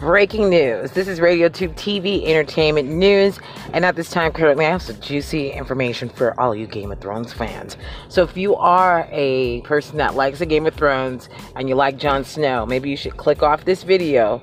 breaking news. This is Radio 2 TV Entertainment News, and at this time, currently, I have some juicy information for all you Game of Thrones fans. So, if you are a person that likes the Game of Thrones and you like Jon Snow, maybe you should click off this video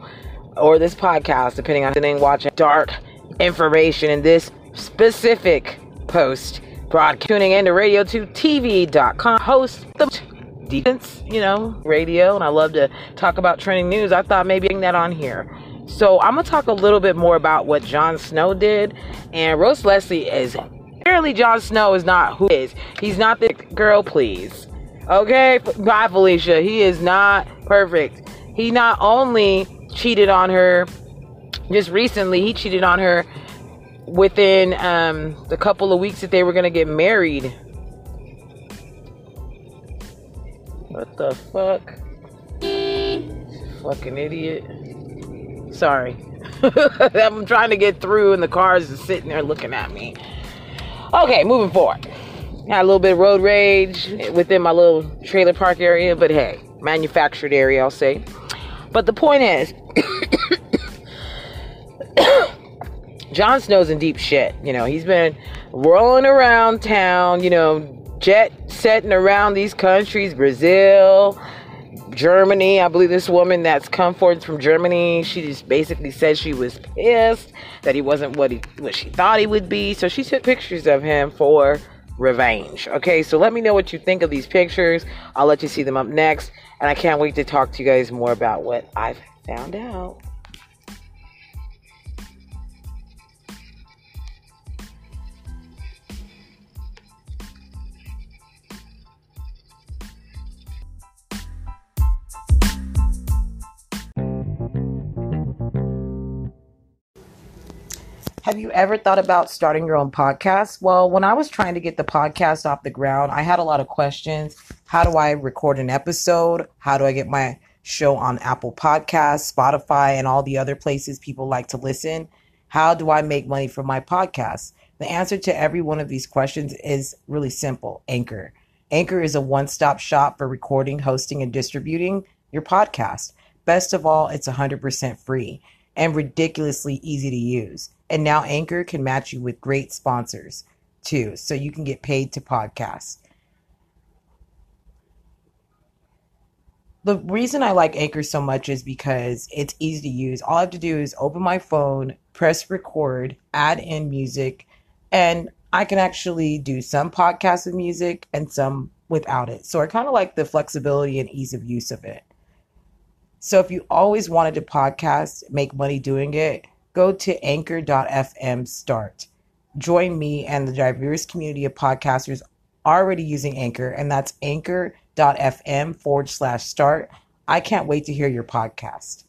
or this podcast, depending on the watching dark information in this specific post. Broadcast tuning in to Radio2TV.com, host the defense, you know, radio, and I love to talk about trending news. I thought maybe that on here. So I'm gonna talk a little bit more about what Jon Snow did, and Rose Leslie is apparently Jon Snow is not who is. He's not the girl, please. Okay, bye Felicia. He is not perfect. He not only cheated on her just recently, he cheated on her within um, the couple of weeks that they were gonna get married What the fuck? Fucking idiot. Sorry. I'm trying to get through and the cars is sitting there looking at me. Okay, moving forward. Had a little bit of road rage within my little trailer park area, but hey, manufactured area, I'll say. But the point is, Jon Snow's in deep shit. You know, he's been rolling around town, you know, jet setting around these countries Brazil, Germany. I believe this woman that's come forward from Germany, she just basically said she was pissed that he wasn't what he what she thought he would be. So she took pictures of him for revenge. Okay, so let me know what you think of these pictures. I'll let you see them up next. And I can't wait to talk to you guys more about what I've found out. Have you ever thought about starting your own podcast? Well, when I was trying to get the podcast off the ground, I had a lot of questions. How do I record an episode? How do I get my show on Apple Podcasts, Spotify, and all the other places people like to listen? How do I make money from my podcast? The answer to every one of these questions is really simple Anchor. Anchor is a one stop shop for recording, hosting, and distributing your podcast. Best of all, it's 100% free and ridiculously easy to use. And now Anchor can match you with great sponsors too, so you can get paid to podcast. The reason I like Anchor so much is because it's easy to use. All I have to do is open my phone, press record, add in music, and I can actually do some podcasts with music and some without it. So I kind of like the flexibility and ease of use of it. So if you always wanted to podcast, make money doing it, go to anchor.fm start. Join me and the diverse community of podcasters already using Anchor, and that's anchor.fm forward slash start. I can't wait to hear your podcast.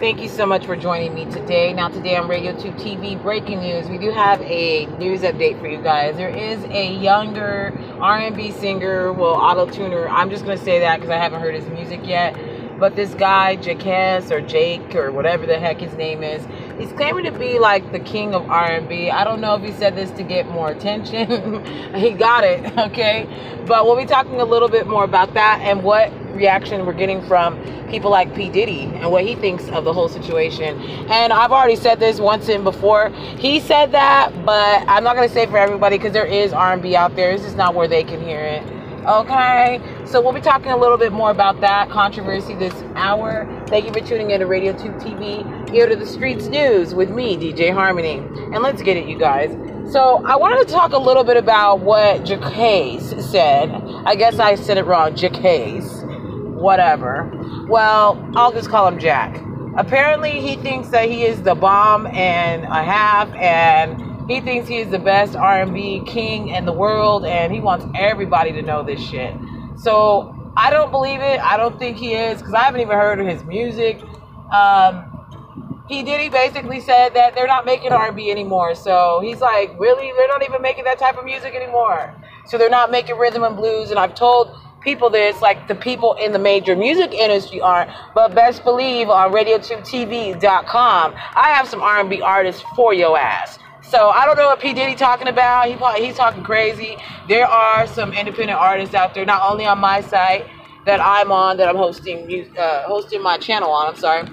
Thank you so much for joining me today. Now, today on Radio 2 TV breaking news, we do have a news update for you guys. There is a younger R&B singer, well, auto tuner. I'm just gonna say that because I haven't heard his music yet. But this guy, Jakes or Jake or whatever the heck his name is, he's claiming to be like the king of R&B. I don't know if he said this to get more attention. he got it, okay? But we'll be talking a little bit more about that and what reaction we're getting from people like P. Diddy and what he thinks of the whole situation. And I've already said this once in before. He said that, but I'm not gonna say for everybody because there is R&B out there. This is not where they can hear it. Okay, so we'll be talking a little bit more about that controversy this hour. Thank you for tuning in to Radio 2 TV, here to the Streets News with me, DJ Harmony. And let's get it, you guys. So I wanted to talk a little bit about what Jakes said. I guess I said it wrong, Jakes whatever. Well, I'll just call him Jack. Apparently, he thinks that he is the bomb and a half, and he thinks he is the best R&B king in the world, and he wants everybody to know this shit. So I don't believe it. I don't think he is because I haven't even heard of his music. Um, he did. He basically said that they're not making R&B anymore. So he's like, really? They're not even making that type of music anymore. So they're not making rhythm and blues. And I've told people there's like the people in the major music industry aren't but best believe on radio2tv.com i have some r&b artists for your ass So I don't know what P Diddy talking about. He he's talking crazy. There are some independent artists out there, not only on my site that I'm on, that I'm hosting uh, hosting my channel on. I'm sorry,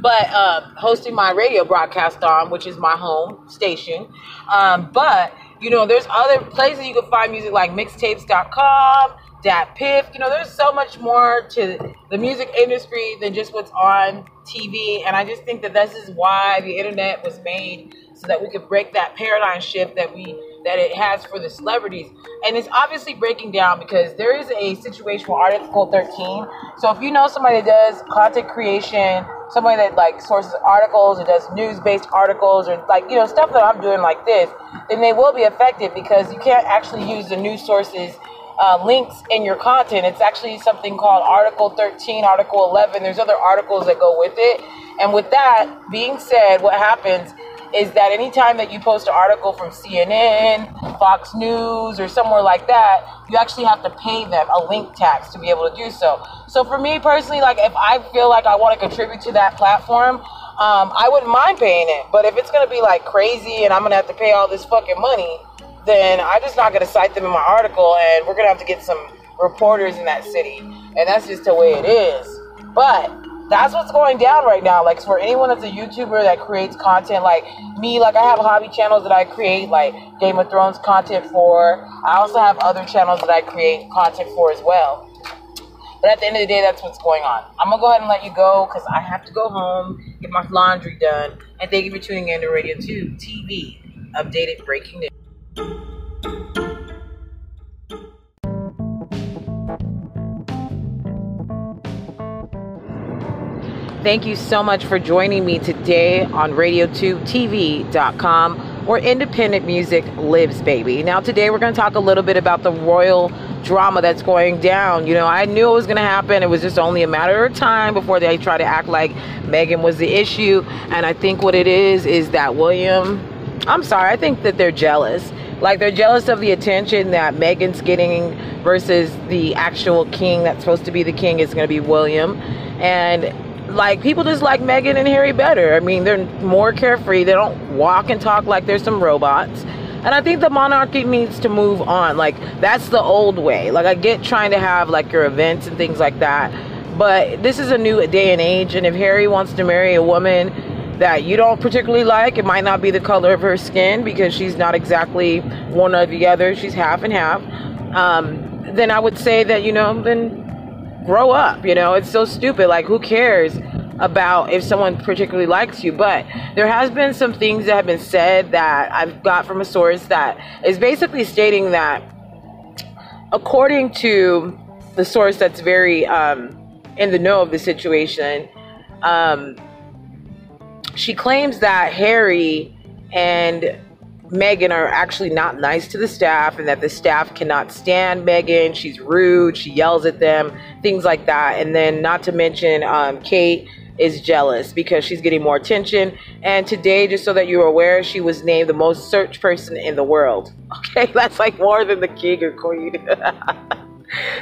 but uh, hosting my radio broadcast on, which is my home station. Um, but you know, there's other places you can find music like mixtapes.com, DatPiff. You know, there's so much more to the music industry than just what's on TV. And I just think that this is why the internet was made so that we could break that paradigm shift that we that it has for the celebrities. And it's obviously breaking down because there is a situation with Article 13. So if you know somebody that does content creation, somebody that like sources articles or does news-based articles or like you know stuff that I'm doing like this, then they will be affected because you can't actually use the news sources uh, links in your content. It's actually something called Article 13, Article 11. There's other articles that go with it. And with that being said, what happens is that anytime that you post an article from CNN, Fox News, or somewhere like that, you actually have to pay them a link tax to be able to do so. So for me personally, like if I feel like I want to contribute to that platform, um, I wouldn't mind paying it. But if it's gonna be like crazy and I'm gonna have to pay all this fucking money, then I'm just not gonna cite them in my article, and we're gonna have to get some reporters in that city, and that's just the way it is. But that's what's going down right now. Like for anyone that's a YouTuber that creates content, like me, like I have hobby channels that I create, like Game of Thrones content for. I also have other channels that I create content for as well. But at the end of the day, that's what's going on. I'm gonna go ahead and let you go because I have to go home, get my laundry done, and thank you for tuning in to Radio 2 TV, updated breaking news. Thank you so much for joining me today on radio2tv.com where independent music lives, baby. Now, today we're going to talk a little bit about the royal drama that's going down. You know, I knew it was going to happen. It was just only a matter of time before they try to act like Meghan was the issue. And I think what it is is that William, I'm sorry, I think that they're jealous. Like they're jealous of the attention that Meghan's getting versus the actual king that's supposed to be the king is going to be William. And like people just like Meghan and Harry better. I mean, they're more carefree. They don't walk and talk like they're some robots. And I think the monarchy needs to move on. Like that's the old way. Like I get trying to have like your events and things like that, but this is a new day and age. And if Harry wants to marry a woman that you don't particularly like, it might not be the color of her skin because she's not exactly one or the other. She's half and half. Um, then I would say that you know then grow up. You know, it's so stupid. Like, who cares about if someone particularly likes you? But there has been some things that have been said that I've got from a source that is basically stating that, according to the source that's very um, in the know of the situation, um, she claims that Harry and Meghan are actually not nice to the staff and that the staff cannot stand Meghan. She's rude, she yells at them, things like that. And then, not to mention, um, Kate is jealous because she's getting more attention. And today, just so that you're aware, she was named the most searched person in the world. Okay, that's like more than the king or queen.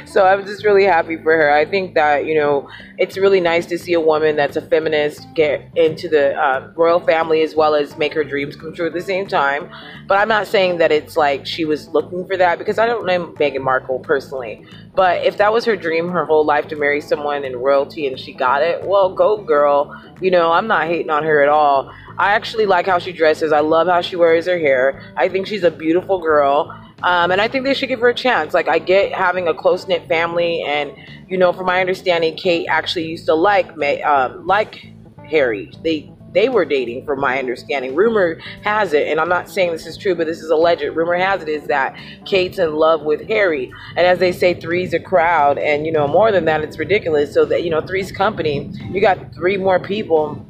so I'm just really happy for her. I think that you know it's really nice to see a woman that's a feminist get into the uh, royal family as well as make her dreams come true at the same time. But I'm not saying that it's like she was looking for that because I don't know Meghan Markle personally. But if that was her dream her whole life to marry someone in royalty and she got it, well, go girl. You know, I'm not hating on her at all. I actually like how she dresses. I love how she wears her hair. I think she's a beautiful girl. Um, and I think they should give her a chance. Like I get having a close knit family, and you know, from my understanding, Kate actually used to like May, um, like Harry. They they were dating, from my understanding. Rumor has it, and I'm not saying this is true, but this is alleged. Rumor has it is that Kate's in love with Harry, and as they say, three's a crowd, and you know, more than that, it's ridiculous. So that you know, three's company. You got three more people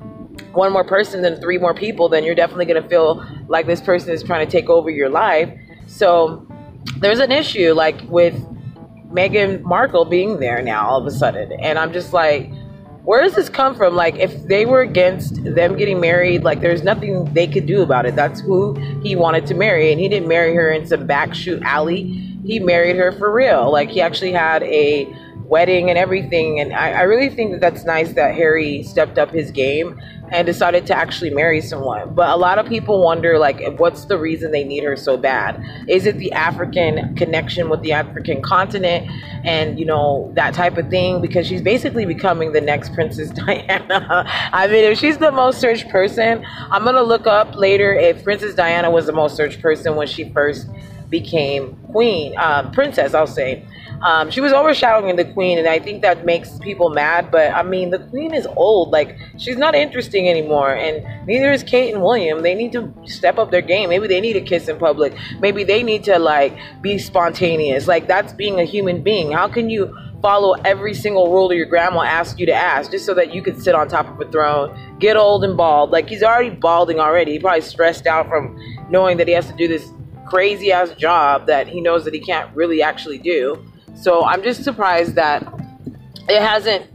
one more person than three more people, then you're definitely going to feel like this person is trying to take over your life. So there's an issue like with Meghan Markle being there now all of a sudden. And I'm just like, where does this come from? Like, if they were against them getting married, like, there's nothing they could do about it. That's who he wanted to marry. And he didn't marry her in some backshoot alley. He married her for real. Like, he actually had a wedding and everything. And I, I really think that that's nice that Harry stepped up his game and decided to actually marry someone. But a lot of people wonder, like, what's the reason they need her so bad? Is it the African connection with the African continent and, you know, that type of thing? Because she's basically becoming the next Princess Diana. I mean, if she's the most searched person, I'm going to look up later if Princess Diana was the most searched person when she first became queen, um, princess, I'll say. Um, she was overshadowing the queen, and I think that makes people mad. But I mean, the queen is old; like she's not interesting anymore, and neither is Kate and William. They need to step up their game. Maybe they need a kiss in public. Maybe they need to like be spontaneous. Like that's being a human being. How can you follow every single rule your grandma asked you to ask just so that you could sit on top of a throne, get old and bald? Like he's already balding already. He probably stressed out from knowing that he has to do this crazy ass job that he knows that he can't really actually do. So I'm just surprised that it hasn't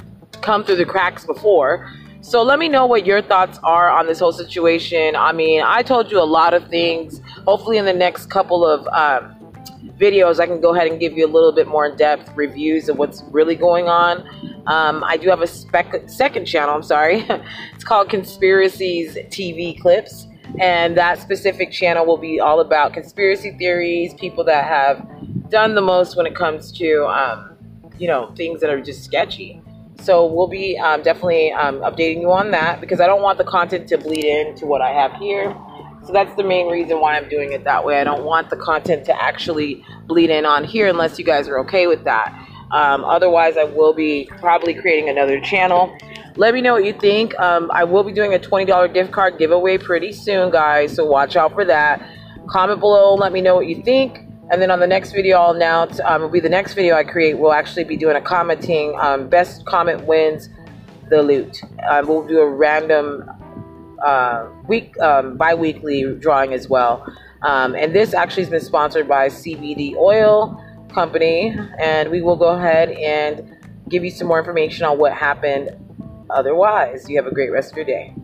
come through the cracks before. So let me know what your thoughts are on this whole situation. I mean, I told you a lot of things. Hopefully, in the next couple of um, videos, I can go ahead and give you a little bit more in depth reviews of what's really going on. Um, I do have a spec- second channel, I'm sorry. it's called Conspiracies TV Clips. And that specific channel will be all about conspiracy theories, people that have done the most when it comes to, um, you know, things that are just sketchy. So we'll be um, definitely um, updating you on that because I don't want the content to bleed into what I have here. So that's the main reason why I'm doing it that way. I don't want the content to actually bleed in on here unless you guys are okay with that. Um, otherwise, I will be probably creating another channel. Let me know what you think. Um, I will be doing a $20 gift card giveaway pretty soon, guys. So watch out for that. Comment below. Let me know what you think. And then on the next video I'll announce, um, will be the next video I create, we'll actually be doing a commenting, um, best comment wins the loot. Um, we'll do a random uh, week, um, bi-weekly drawing as well. Um, and this actually has been sponsored by CBD Oil Company. And we will go ahead and give you some more information on what happened otherwise. You have a great rest of your day.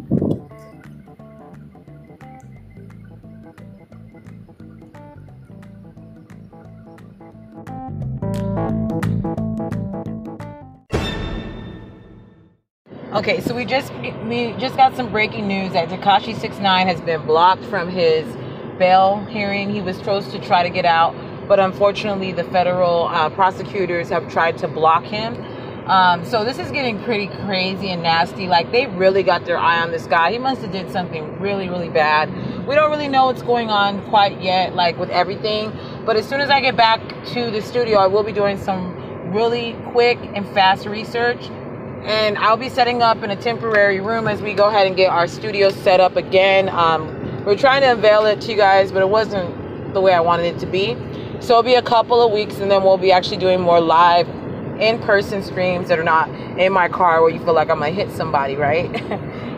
Okay, so we just we just got some breaking news that Tekashi Six Nine has been blocked from his bail hearing. He was supposed to try to get out, but unfortunately, the federal uh, prosecutors have tried to block him. Um, so this is getting pretty crazy and nasty. Like they really got their eye on this guy. He must have did something really, really bad. We don't really know what's going on quite yet, like with everything. But as soon as I get back to the studio, I will be doing some really quick and fast research and I'll be setting up in a temporary room as we go ahead and get our studio set up again. Um, we're trying to unveil it to you guys, but it wasn't the way I wanted it to be. So it'll be a couple of weeks, and then we'll be actually doing more live in-person streams that are not in my car where you feel like I'm gonna hit somebody, right?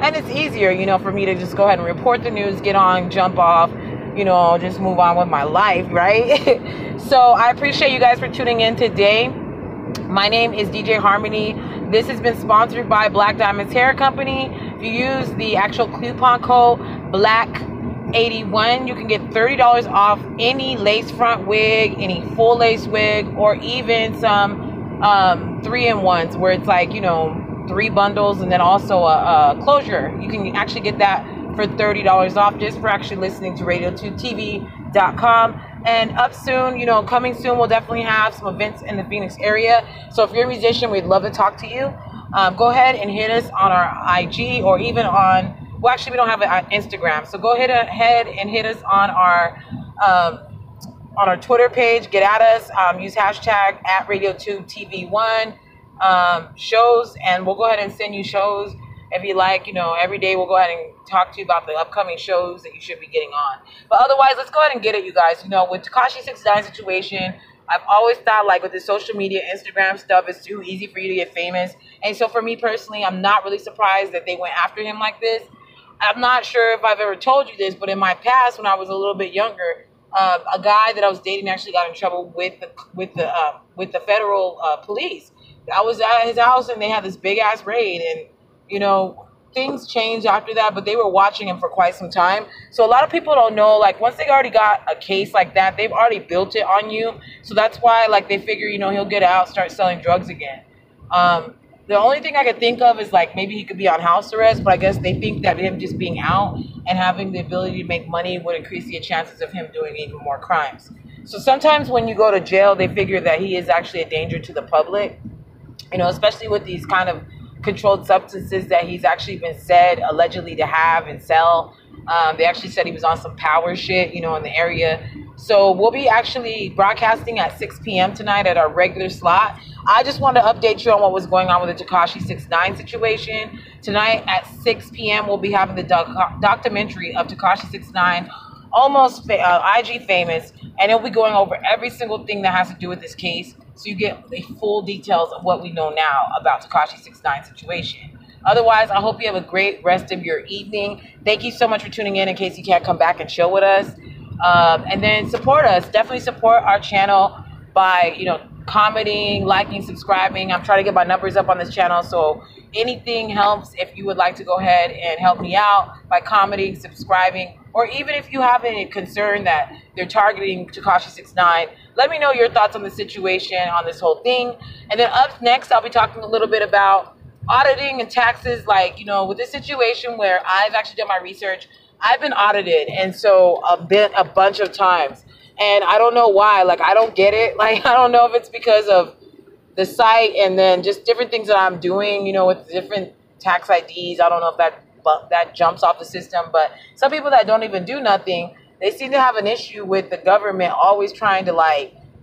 and it's easier, you know, for me to just go ahead and report the news, get on, jump off, you know, just move on with my life, right? so I appreciate you guys for tuning in today. My name is DJ Harmony. This has been sponsored by Black Diamonds Hair Company. If you use the actual coupon code BLACK81, you can get $30 off any lace front wig, any full lace wig, or even some um, three in ones where it's like, you know, three bundles and then also a, a closure. You can actually get that for $30 off just for actually listening to radio2tv.com. And up soon, you know, coming soon, we'll definitely have some events in the Phoenix area. So if you're a musician, we'd love to talk to you. Um, go ahead and hit us on our IG or even on, well, actually, we don't have an Instagram. So go ahead, ahead and hit us on our. Um, on our Twitter page, get at us. Um, use hashtag at Radio2TV1 um, shows, and we'll go ahead and send you shows if you like, you know, every day we'll go ahead and talk to you about the upcoming shows that you should be getting on. But otherwise, let's go ahead and get it, you guys. You know, with Tekashi Six Nine situation, I've always thought like with the social media, Instagram stuff, it's too easy for you to get famous. And so for me personally, I'm not really surprised that they went after him like this. I'm not sure if I've ever told you this, but in my past, when I was a little bit younger, uh, a guy that I was dating actually got in trouble with the with the uh, with the federal uh, police. I was at his house and they had this big ass raid and you know, things changed after that, but they were watching him for quite some time. So a lot of people don't know, like once they already got a case like that, they've already built it on you. So that's why like they figure, you know, he'll get out, start selling drugs again. Um, the only thing I could think of is like maybe he could be on house arrest, but I guess they think that him just being out and having the ability to make money would increase the chances of him doing even more crimes. So sometimes when you go to jail, they figure that he is actually a danger to the public, you know, especially with these kind of controlled substances that he's actually been said allegedly to have and sell. Um, they actually said he was on some power shit, you know, in the area. So we'll be actually broadcasting at 6 p.m. tonight at our regular slot. I just want to update you on what was going on with the Tekashi 69 situation. Tonight at 6 p.m. we'll be having the doc- documentary of Tekashi 69, almost fa- uh, IG famous, and it'll be going over every single thing that has to do with this case, so you get the full details of what we know now about Tekashi 69 situation. Otherwise, I hope you have a great rest of your evening. Thank you so much for tuning in. In case you can't come back and chill with us. Um, and then support us. Definitely support our channel by, you know, commenting, liking, subscribing. I'm trying to get my numbers up on this channel. So anything helps if you would like to go ahead and help me out by commenting, subscribing, or even if you have any concern that they're targeting Tekashi 69, let me know your thoughts on the situation, on this whole thing. And then up next, I'll be talking a little bit about auditing and taxes. Like, you know, with this situation where I've actually done my research, I've been audited, and so a bit a bunch of times, and I don't know why. Like I don't get it. Like I don't know if it's because of the site and then just different things that I'm doing. You know, with different tax IDs. I don't know if that that jumps off the system, but some people that don't even do nothing, they seem to have an issue with the government always trying to like